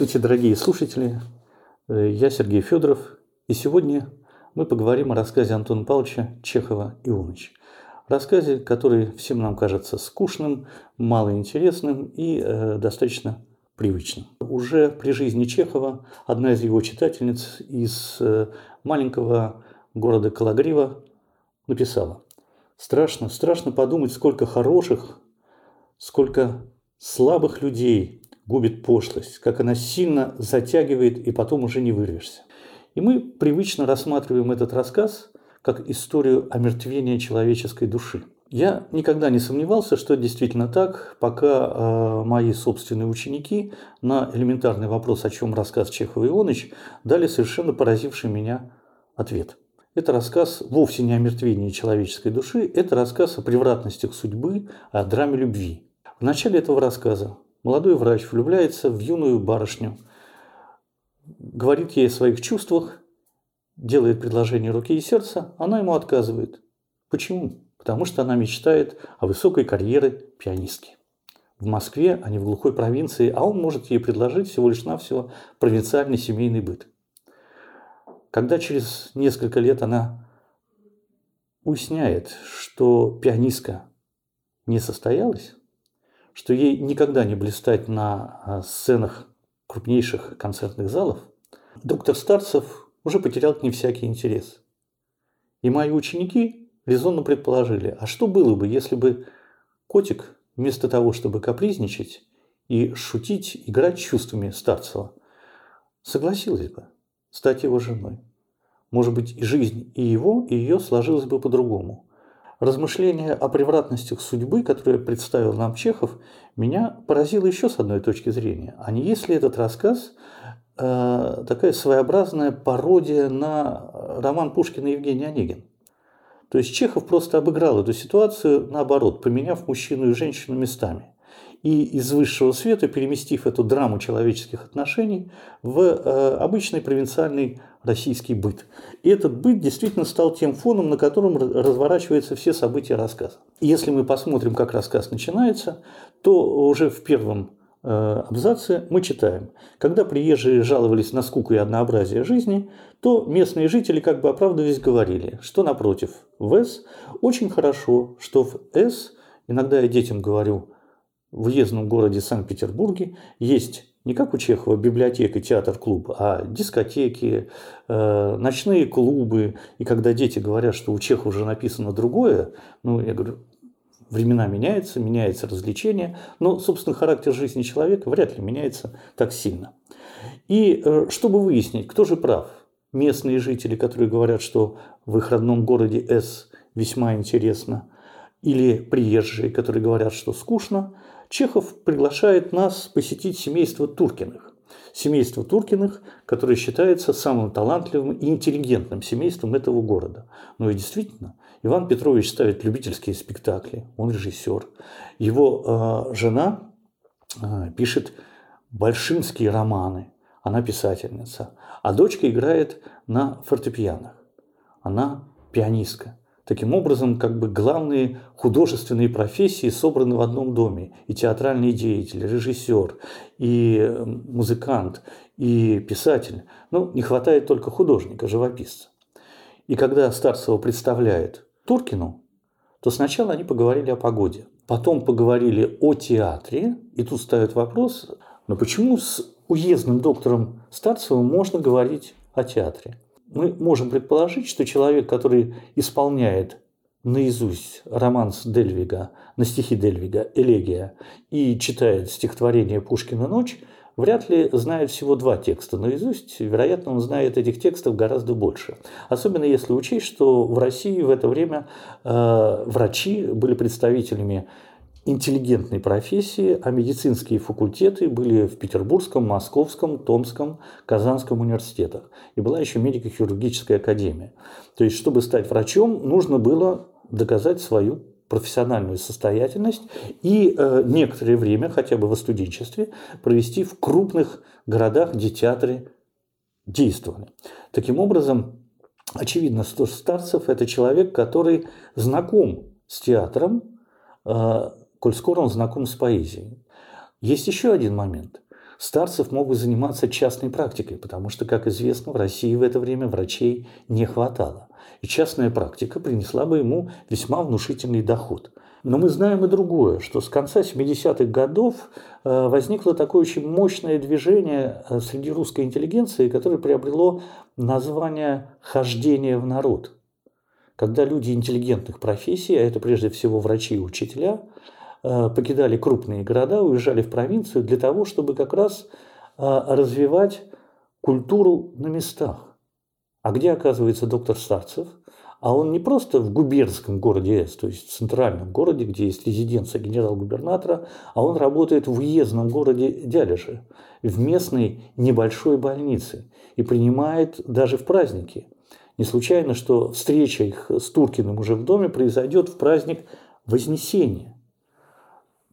Здравствуйте, дорогие слушатели. Э, я Сергей Федоров. И сегодня мы поговорим о рассказе Антона Павловича Чехова «Ионыч». Рассказе, который всем нам кажется скучным, малоинтересным и э, достаточно привычным. Уже при жизни Чехова одна из его читательниц из э, маленького города Калагрива написала «Страшно, страшно подумать, сколько хороших, сколько слабых людей губит пошлость, как она сильно затягивает и потом уже не вырвешься. И мы привычно рассматриваем этот рассказ как историю омертвения человеческой души. Я никогда не сомневался, что действительно так, пока э, мои собственные ученики на элементарный вопрос, о чем рассказ Чехова Ионыч, дали совершенно поразивший меня ответ. Это рассказ вовсе не о мертвении человеческой души, это рассказ о превратностях судьбы, о драме любви. В начале этого рассказа Молодой врач влюбляется в юную барышню, говорит ей о своих чувствах, делает предложение руки и сердца, она ему отказывает. Почему? Потому что она мечтает о высокой карьере пианистки. В Москве, а не в глухой провинции, а он может ей предложить всего лишь навсего провинциальный семейный быт. Когда через несколько лет она уясняет, что пианистка не состоялась, что ей никогда не блистать на а, сценах крупнейших концертных залов, доктор Старцев уже потерял к ней всякий интерес. И мои ученики резонно предположили, а что было бы, если бы котик вместо того, чтобы капризничать и шутить, играть чувствами Старцева, согласилась бы стать его женой. Может быть, и жизнь и его, и ее сложилась бы по-другому – Размышление о превратностях судьбы, которое представил нам Чехов, меня поразило еще с одной точки зрения. А не есть ли этот рассказ э, такая своеобразная пародия на роман Пушкина Евгений Онегин? То есть Чехов просто обыграл эту ситуацию наоборот, поменяв мужчину и женщину местами и из высшего света переместив эту драму человеческих отношений в э, обычный провинциальный российский быт. И этот быт действительно стал тем фоном, на котором разворачиваются все события рассказа. Если мы посмотрим, как рассказ начинается, то уже в первом э, абзаце мы читаем. Когда приезжие жаловались на скуку и однообразие жизни, то местные жители, как бы оправдываясь, говорили, что напротив, в С очень хорошо, что в С, иногда я детям говорю, в уездном городе Санкт-Петербурге есть не как у Чехова библиотека, театр, клуб, а дискотеки, э, ночные клубы. И когда дети говорят, что у Чехова уже написано другое, ну, я говорю, времена меняются, меняется развлечение, но, собственно, характер жизни человека вряд ли меняется так сильно. И э, чтобы выяснить, кто же прав, местные жители, которые говорят, что в их родном городе С весьма интересно, или приезжие, которые говорят, что скучно – Чехов приглашает нас посетить семейство Туркиных. Семейство Туркиных, которое считается самым талантливым и интеллигентным семейством этого города. Ну и действительно, Иван Петрович ставит любительские спектакли, он режиссер. Его э, жена э, пишет большинские романы, она писательница, а дочка играет на фортепианах. Она пианистка. Таким образом, как бы главные художественные профессии собраны в одном доме. И театральный деятель, и режиссер, и музыкант, и писатель. Ну, не хватает только художника, живописца. И когда Старцева представляет Туркину, то сначала они поговорили о погоде. Потом поговорили о театре. И тут ставят вопрос, но почему с уездным доктором Старцевым можно говорить о театре? Мы можем предположить, что человек, который исполняет наизусть романс Дельвига, на стихи Дельвига «Элегия» и читает стихотворение Пушкина «Ночь», вряд ли знает всего два текста наизусть. Вероятно, он знает этих текстов гораздо больше. Особенно если учесть, что в России в это время э, врачи были представителями интеллигентной профессии, а медицинские факультеты были в Петербургском, Московском, Томском, Казанском университетах. И была еще медико-хирургическая академия. То есть, чтобы стать врачом, нужно было доказать свою профессиональную состоятельность и э, некоторое время, хотя бы в студенчестве, провести в крупных городах, где театры действовали. Таким образом, очевидно, что Старцев – это человек, который знаком с театром, э, коль скоро он знаком с поэзией. Есть еще один момент. Старцев мог бы заниматься частной практикой, потому что, как известно, в России в это время врачей не хватало. И частная практика принесла бы ему весьма внушительный доход. Но мы знаем и другое, что с конца 70-х годов э, возникло такое очень мощное движение э, среди русской интеллигенции, которое приобрело название «хождение в народ». Когда люди интеллигентных профессий, а это прежде всего врачи и учителя, покидали крупные города, уезжали в провинцию для того, чтобы как раз развивать культуру на местах. А где оказывается доктор Старцев – а он не просто в губернском городе С, то есть в центральном городе, где есть резиденция генерал-губернатора, а он работает в уездном городе Дялиши, в местной небольшой больнице и принимает даже в праздники. Не случайно, что встреча их с Туркиным уже в доме произойдет в праздник Вознесения,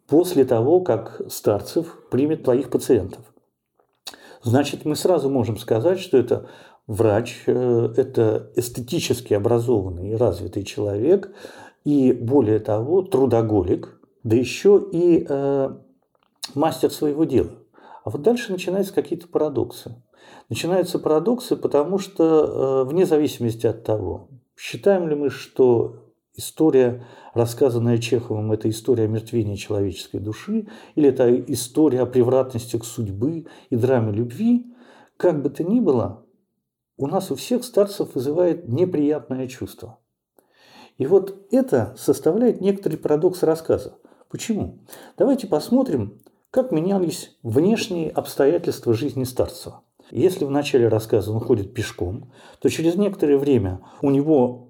после того, как Старцев примет твоих пациентов. Значит, мы сразу можем сказать, что это Врач э, – это эстетически образованный и развитый человек, и более того, трудоголик, да еще и э, мастер своего дела. А вот дальше начинаются какие-то парадоксы. Начинаются парадоксы, потому что э, вне зависимости от того, считаем ли мы, что история, рассказанная Чеховым, это история о мертвении человеческой души, или это история о превратностях судьбы и драме любви, как бы то ни было, у нас у всех старцев вызывает неприятное чувство. И вот это составляет некоторый парадокс рассказа. Почему? Давайте посмотрим, как менялись внешние обстоятельства жизни старца. Если в начале рассказа он ходит пешком, то через некоторое время у него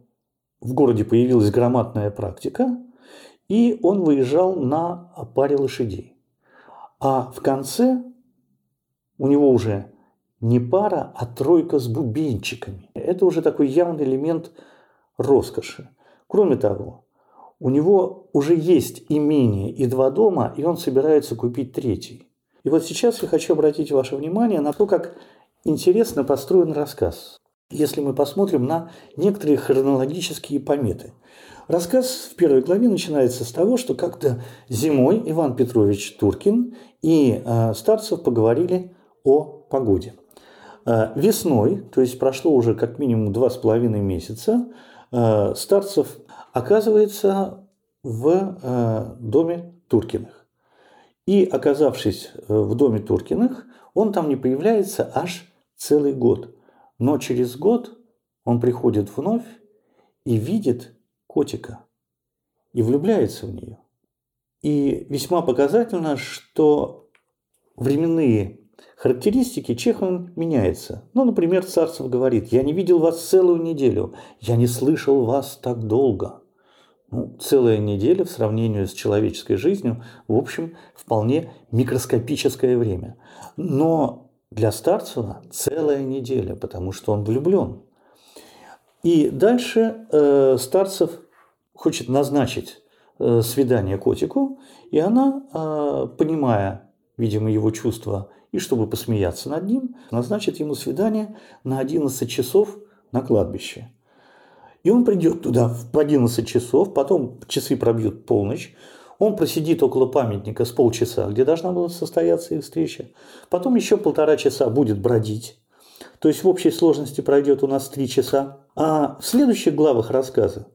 в городе появилась громадная практика, и он выезжал на паре лошадей. А в конце у него уже не пара, а тройка с бубенчиками. Это уже такой явный элемент роскоши. Кроме того, у него уже есть имение и два дома, и он собирается купить третий. И вот сейчас я хочу обратить ваше внимание на то, как интересно построен рассказ. Если мы посмотрим на некоторые хронологические пометы. Рассказ в первой главе начинается с того, что как-то зимой Иван Петрович Туркин и э, Старцев поговорили о погоде. Э, весной, то есть прошло уже как минимум два с половиной месяца, э, Старцев оказывается в доме Туркиных. И оказавшись в доме Туркиных, он там не появляется аж целый год. Но через год он приходит вновь и видит котика и влюбляется в нее. И весьма показательно, что временные Характеристики Чехова меняются. Ну, например, Царцев говорит, «Я не видел вас целую неделю, я не слышал вас так долго». Ну, целая неделя в сравнении с человеческой жизнью, в общем, вполне микроскопическое время. Но для Старцева целая неделя, потому что он влюблен. И дальше э, Старцев хочет назначить э, свидание котику, и она, э, понимая, видимо, его чувства и, чтобы посмеяться над ним, назначит ему свидание на 11 часов на кладбище. И он придет туда в 11 часов, потом часы пробьют полночь, он просидит около памятника с полчаса, где должна была состояться их встреча. Потом еще полтора часа будет бродить. То есть в общей сложности пройдет у нас три часа. А в следующих главах рассказа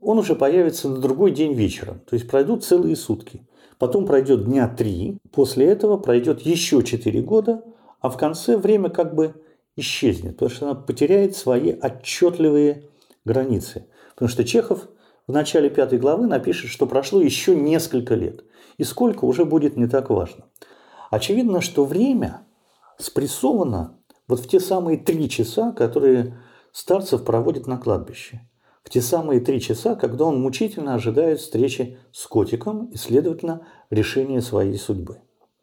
он уже появится на другой день вечером. То есть пройдут целые сутки. Потом пройдет дня три, после этого пройдет еще четыре года, а в конце время как бы исчезнет, потому что она потеряет свои отчетливые границы. Потому что Чехов в начале пятой главы напишет, что прошло еще несколько лет. И сколько уже будет не так важно. Очевидно, что время спрессовано вот в те самые три часа, которые Старцев проводит на кладбище в те самые три часа, когда он мучительно ожидает встречи с котиком и, следовательно, решения своей судьбы.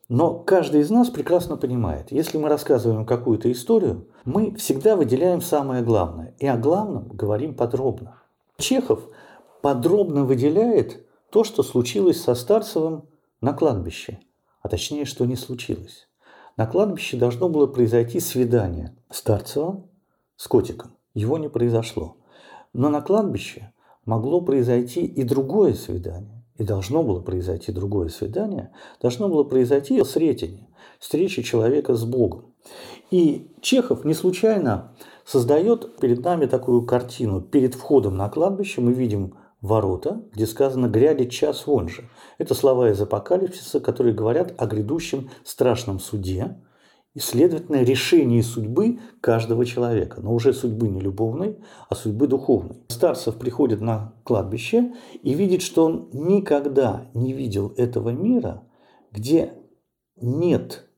Но каждый из нас прекрасно понимает, если мы рассказываем какую-то историю, мы всегда выделяем самое главное, и о главном говорим подробно. Чехов подробно выделяет то, что случилось со Старцевым на кладбище, а точнее, что не случилось. На кладбище должно было произойти свидание Старцева с котиком. Его не произошло. Но на кладбище могло произойти и другое свидание. и должно было произойти другое свидание, должно было произойти сретение, встреча человека с Богом. И Чехов не случайно создает перед нами такую картину. Перед входом на кладбище мы видим ворота, где сказано «грядет час вон же». Это слова из Апокалипсиса, которые говорят о грядущем страшном суде, и, следовательно, решении судьбы каждого человека, но уже судьбы не любовной, а судьбы духовной. Старцев приходит на кладбище и видит, что он никогда не видел этого мира, где нет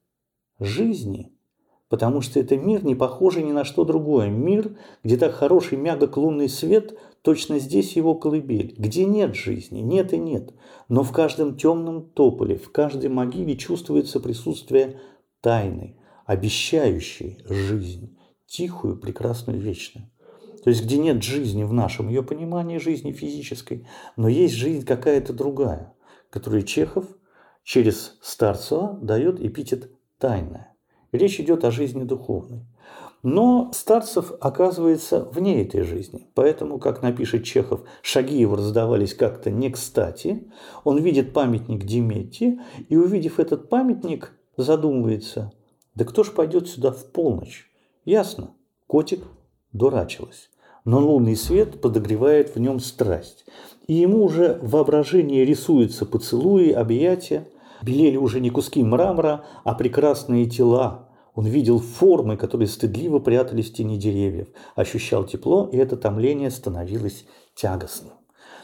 жизни, потому что это мир, не похожий ни на что другое. Мир, где так хороший мягок лунный свет, точно здесь его колыбель, где нет жизни, нет и нет. Но в каждом темном тополе, в каждой могиле чувствуется присутствие тайны, обещающей жизнь, тихую, прекрасную, вечную. То есть, где нет жизни в нашем ее понимании, жизни физической, но есть жизнь какая-то другая, которую Чехов через Старцева дает эпитет «тайная». Речь идет о жизни духовной. Но Старцев оказывается вне этой жизни. Поэтому, как напишет Чехов, шаги его раздавались как-то не кстати. Он видит памятник Диметти и, увидев этот памятник, задумывается, да кто ж пойдет сюда в полночь? Ясно, котик дурачилась. Но лунный свет подогревает в нем страсть. И ему уже воображение рисуется поцелуи, объятия. Белели уже не куски мрамора, а прекрасные тела. Он видел формы, которые стыдливо прятались в тени деревьев. Ощущал тепло, и это томление становилось тягостным.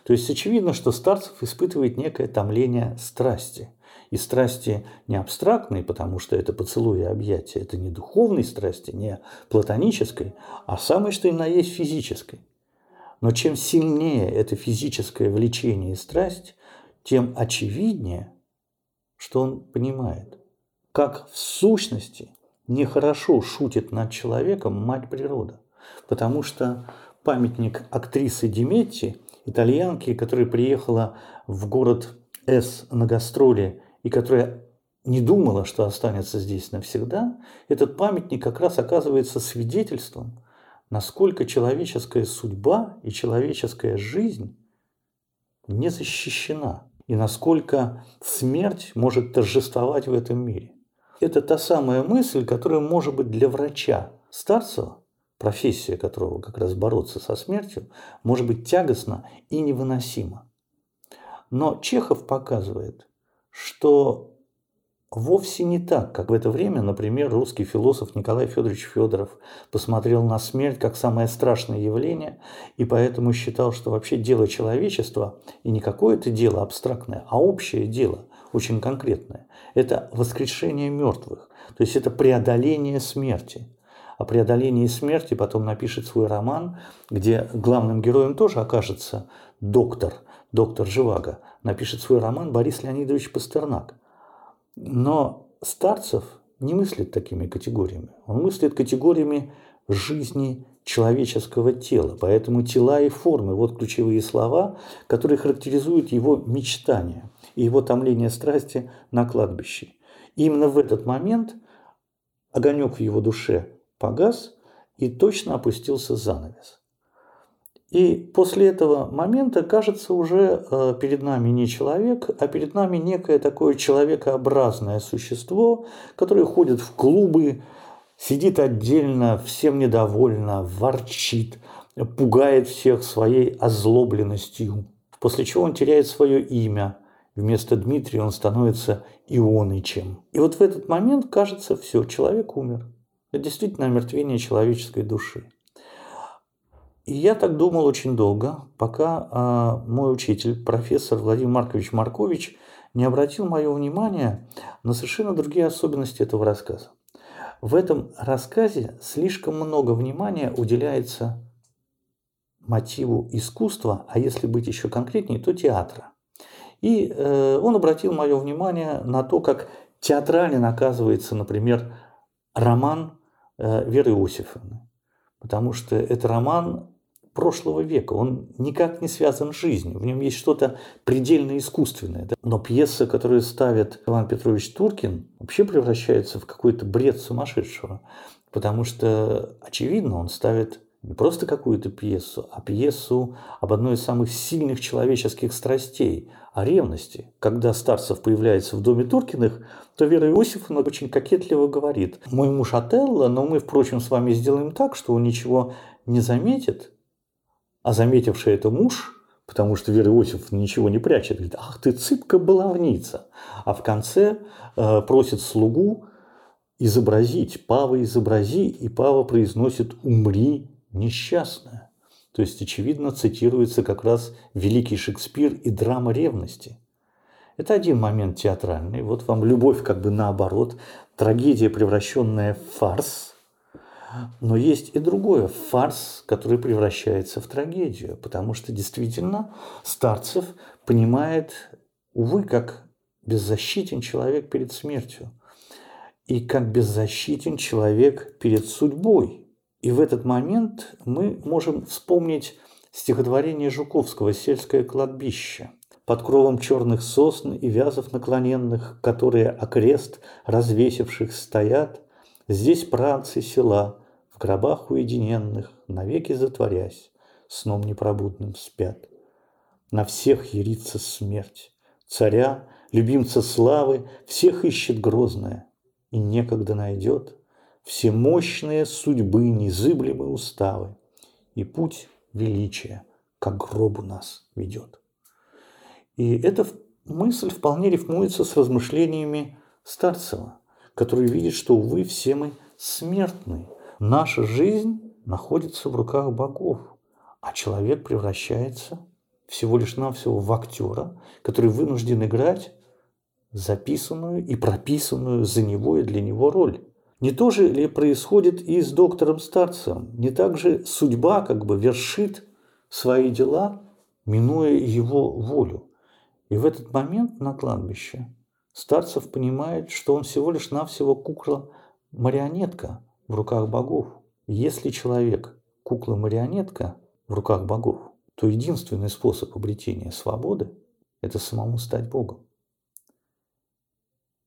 То есть очевидно, что Старцев испытывает некое томление страсти – и страсти не абстрактной, потому что это поцелуй и объятия, это не духовной страсти, не платонической, а самой, что и на есть физической. Но чем сильнее это физическое влечение и страсть, тем очевиднее, что он понимает, как в сущности нехорошо шутит над человеком мать природа. Потому что памятник актрисы Диметти, итальянки, которая приехала в город С на гастроли и которая не думала, что останется здесь навсегда, этот памятник как раз оказывается свидетельством, насколько человеческая судьба и человеческая жизнь не защищена, и насколько смерть может торжествовать в этом мире. Это та самая мысль, которая может быть для врача Старцева, профессия которого как раз бороться со смертью, может быть тягостна и невыносима. Но Чехов показывает – что вовсе не так, как в это время, например, русский философ Николай Федорович Федоров посмотрел на смерть как самое страшное явление и поэтому считал, что вообще дело человечества и не какое-то дело абстрактное, а общее дело, очень конкретное. Это воскрешение мертвых, то есть это преодоление смерти. О преодолении смерти потом напишет свой роман, где главным героем тоже окажется доктор, доктор Живаго, напишет свой роман Борис Леонидович Пастернак. Но Старцев не мыслит такими категориями. Он мыслит категориями жизни человеческого тела. Поэтому тела и формы – вот ключевые слова, которые характеризуют его мечтания и его томление страсти на кладбище. И именно в этот момент огонек в его душе погас и точно опустился занавес. И после этого момента кажется уже э, перед нами не человек, а перед нами некое такое человекообразное существо, которое ходит в клубы, сидит отдельно, всем недовольно, ворчит, пугает всех своей озлобленностью, после чего он теряет свое имя. Вместо Дмитрия он становится Ионычем. И вот в этот момент кажется, все, человек умер. Это действительно омертвение человеческой души. И я так думал очень долго, пока а, мой учитель, профессор Владимир Маркович Маркович, не обратил мое внимание на совершенно другие особенности этого рассказа. В этом рассказе слишком много внимания уделяется мотиву искусства, а если быть еще конкретнее, то театра. И э, он обратил мое внимание на то, как театрален оказывается, например, роман э, Веры Иосифовны. Потому что это роман прошлого века. Он никак не связан с жизнью. В нем есть что-то предельно искусственное. Да? Но пьеса, которую ставит Иван Петрович Туркин, вообще превращается в какой-то бред сумасшедшего. Потому что, очевидно, он ставит Не просто какую-то пьесу, а пьесу об одной из самых сильных человеческих страстей, о ревности. Когда Старцев появляется в доме Туркиных, то Вера Иосифовна очень кокетливо говорит, «Мой муж Отелло, но мы, впрочем, с вами сделаем так, что он ничего не заметит, а заметивший это муж, потому что Вера Иосифовна ничего не прячет, говорит, ах ты цыпка-баловница. А в конце э, просит слугу изобразить, Пава изобрази, и Пава произносит «умри, несчастная». То есть, очевидно, цитируется как раз великий Шекспир и драма ревности. Это один момент театральный. Вот вам любовь как бы наоборот, трагедия, превращенная в фарс – но есть и другое, фарс, который превращается в трагедию, потому что действительно Старцев понимает, увы, как беззащитен человек перед смертью и как беззащитен человек перед судьбой. И в этот момент мы можем вспомнить стихотворение Жуковского «Сельское кладбище», под кровом черных сосн и вязов наклоненных, которые окрест развесивших стоят, здесь працы села, в гробах уединенных, навеки затворясь, сном непробудным спят. На всех ярится смерть, царя, любимца славы, всех ищет грозная, и некогда найдет все мощные судьбы, незыблемые уставы, и путь величия к гробу нас ведет. И эта мысль вполне рифмуется с размышлениями Старцева, который видит, что, увы, все мы смертны, Наша жизнь находится в руках богов, а человек превращается всего лишь навсего в актера, который вынужден играть записанную и прописанную за него и для него роль. Не то же ли происходит и с доктором Старцем? Не так же судьба как бы вершит свои дела, минуя его волю. И в этот момент на кладбище Старцев понимает, что он всего лишь навсего кукла-марионетка, в руках богов. Если человек – кукла-марионетка в руках богов, то единственный способ обретения свободы – это самому стать Богом.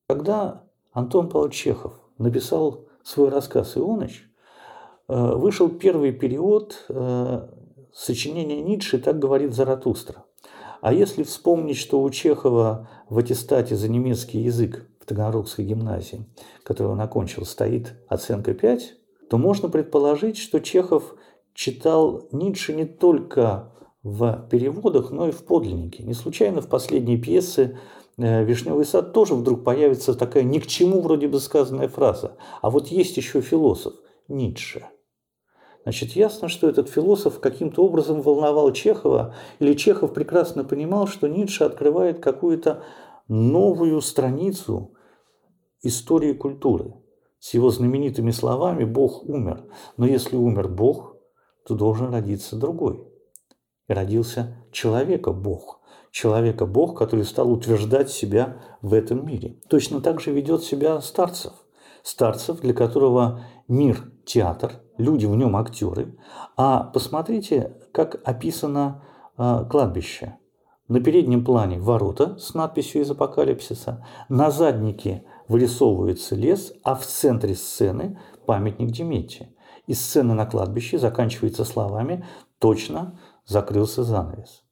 Когда Антон Павлович Чехов написал свой рассказ «Ионыч», э, вышел первый период э, сочинения Ницше «Так говорит Заратустра». А если вспомнить, что у Чехова в аттестате за немецкий язык Таганрогской гимназии, которую он окончил, стоит оценка 5, то можно предположить, что Чехов читал Ницше не только в переводах, но и в подлиннике. Не случайно в последней пьесе «Вишневый сад» тоже вдруг появится такая ни к чему вроде бы сказанная фраза. А вот есть еще философ – Ницше. Значит, ясно, что этот философ каким-то образом волновал Чехова, или Чехов прекрасно понимал, что Ницше открывает какую-то новую страницу истории культуры с его знаменитыми словами «Бог умер». Но если умер Бог, то должен родиться другой. И родился человека-бог. Человека-бог, который стал утверждать себя в этом мире. Точно так же ведет себя Старцев. Старцев, для которого мир – театр, люди в нем актеры. А посмотрите, как описано э, кладбище. На переднем плане ворота с надписью из апокалипсиса, на заднике вырисовывается лес, а в центре сцены памятник Демети. И сцена на кладбище заканчивается словами «точно закрылся занавес».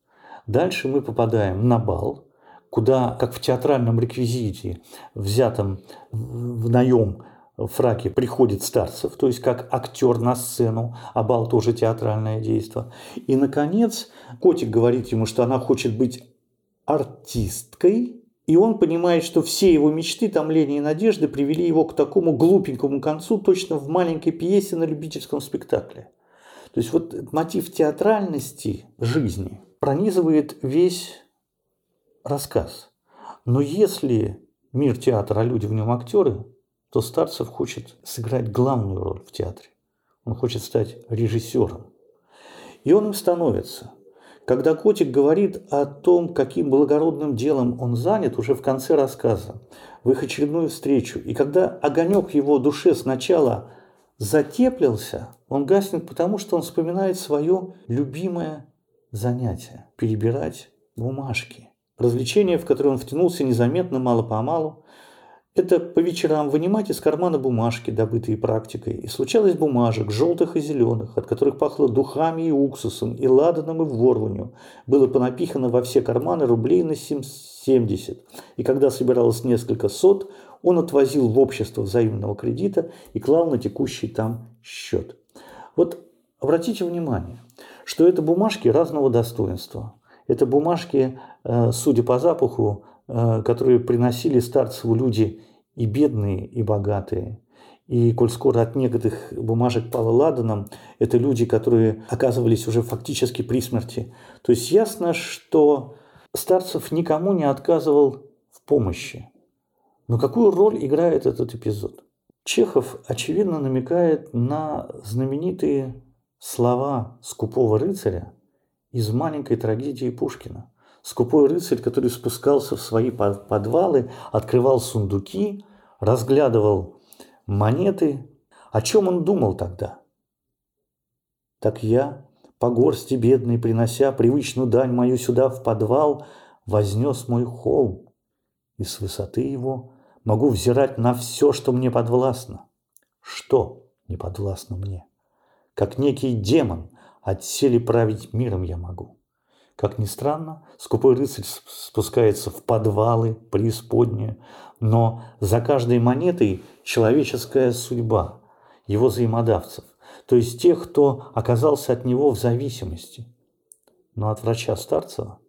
Дальше мы попадаем на бал, куда, как в театральном реквизите, взятом в наем фраке приходит Старцев, то есть как актер на сцену, а бал тоже театральное действие. И, наконец, котик говорит ему, что она хочет быть артисткой, и он понимает, что все его мечты, томления и надежды привели его к такому глупенькому концу точно в маленькой пьесе на любительском спектакле. То есть вот мотив театральности жизни пронизывает весь рассказ. Но если мир театра, а люди в нем актеры, то Старцев хочет сыграть главную роль в театре. Он хочет стать режиссером. И он им становится – когда котик говорит о том, каким благородным делом он занят уже в конце рассказа, в их очередную встречу, и когда огонек его душе сначала затеплился, он гаснет потому, что он вспоминает свое любимое занятие – перебирать бумажки. Развлечение, в которое он втянулся незаметно, мало-помалу, это по вечерам вынимать из кармана бумажки, добытые практикой. И случалось бумажек, желтых и зеленых, от которых пахло духами и уксусом, и ладаном, и ворванью. Было понапихано во все карманы рублей на 70. И когда собиралось несколько сот, он отвозил в общество взаимного кредита и клал на текущий там счет. Вот обратите внимание, что это бумажки разного достоинства. Это бумажки, э, судя по запаху, Э, которые приносили Старцеву люди и бедные, и богатые. И коль скоро от некоторых бумажек пало ладаном, это люди, которые оказывались уже фактически при смерти. То есть ясно, что Старцев никому не отказывал в помощи. Но какую роль играет этот эпизод? Чехов, очевидно, намекает на знаменитые слова скупого рыцаря из маленькой трагедии Пушкина – Скупой рыцарь, который спускался в свои подвалы, открывал сундуки, разглядывал монеты. О чем он думал тогда? Так я, по горсти бедной принося привычную дань мою сюда в подвал, вознес мой холм, и с высоты его могу взирать на все, что мне подвластно. Что не подвластно мне? Как некий демон, отсели править миром я могу. Как ни странно, скупой рыцарь спускается в подвалы, преисподние, но за каждой монетой человеческая судьба, его взаимодавцев, то есть тех, кто оказался от него в зависимости. Но от врача Старцева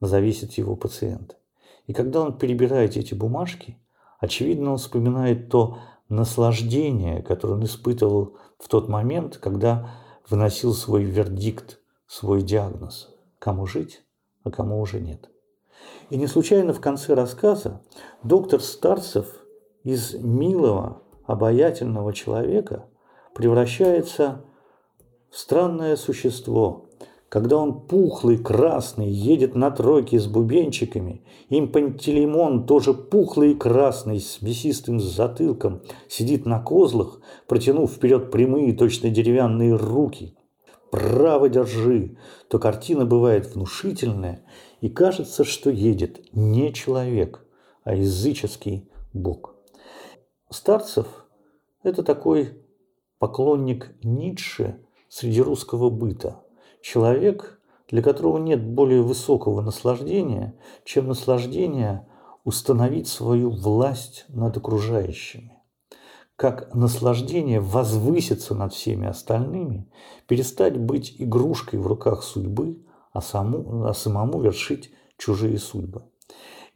зависит его пациент. И когда он перебирает эти бумажки, очевидно, он вспоминает то наслаждение, которое он испытывал в тот момент, когда выносил свой вердикт, свой диагноз – кому жить, а кому уже нет. И не случайно в конце рассказа доктор Старцев из милого, обаятельного человека превращается в странное существо, когда он пухлый, красный, едет на тройке с бубенчиками, им Пантелеймон тоже пухлый и красный, с мясистым затылком, сидит на козлах, протянув вперед прямые, точно деревянные руки – право держи, то картина бывает внушительная, и кажется, что едет не человек, а языческий бог. Старцев – это такой поклонник Ницше среди русского быта. Человек, для которого нет более высокого наслаждения, чем наслаждение установить свою власть над окружающими как наслаждение возвыситься над всеми остальными, перестать быть игрушкой в руках судьбы, а, саму, а самому вершить чужие судьбы.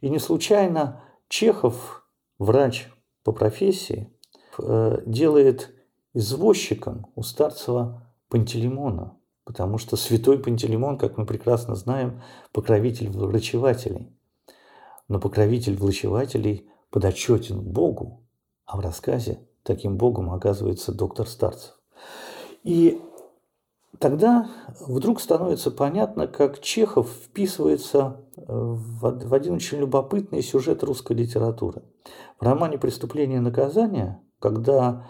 И не случайно Чехов, врач по профессии, э, делает извозчиком у Старцева Пантелеймона, потому что святой Пантелеймон, как мы прекрасно знаем, покровитель врачевателей. Но покровитель врачевателей подотчетен Богу, а в рассказе таким богом оказывается доктор Старцев. И тогда вдруг становится понятно, как Чехов вписывается э, в один очень любопытный сюжет русской литературы. В романе «Преступление и наказание», когда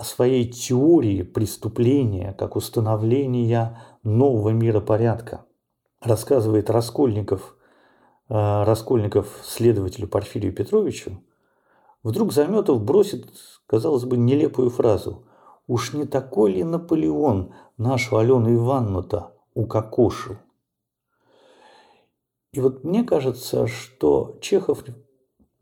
о своей теории преступления как установления нового миропорядка рассказывает Раскольников, э, Раскольников следователю Порфирию Петровичу, Вдруг Заметов бросит, казалось бы, нелепую фразу. «Уж не такой ли Наполеон нашу Алену Ивановну-то укокошил?» И вот мне кажется, что Чехов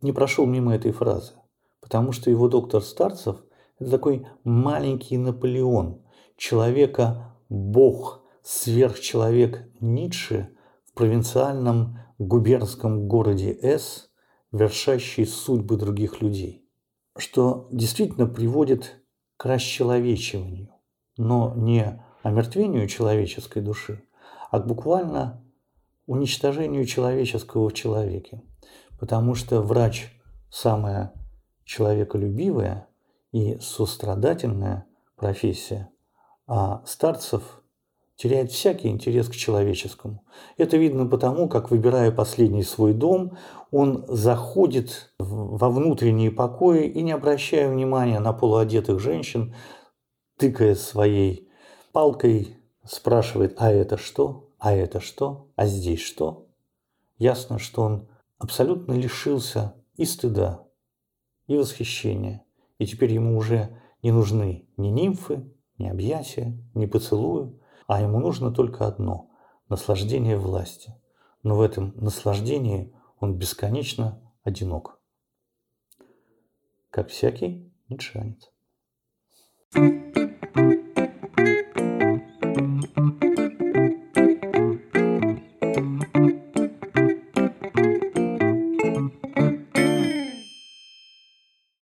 не прошел мимо этой фразы, потому что его доктор Старцев – это такой маленький Наполеон, человека-бог, сверхчеловек Ницше в провинциальном губернском городе С – вершащий судьбы других людей, что действительно приводит к расчеловечиванию, но не омертвению человеческой души, а к буквально уничтожению человеческого в человеке. Потому что врач – самая человеколюбивая и сострадательная профессия, а старцев теряет всякий интерес к человеческому. Это видно потому, как, выбирая последний свой дом, он заходит во внутренние покои и, не обращая внимания на полуодетых женщин, тыкая своей палкой, спрашивает, а это что, а это что, а здесь что? Ясно, что он абсолютно лишился и стыда, и восхищение. И теперь ему уже не нужны ни нимфы, ни объятия, ни поцелуи, а ему нужно только одно – наслаждение власти. Но в этом наслаждении он бесконечно одинок. Как всякий ницшанец. thank you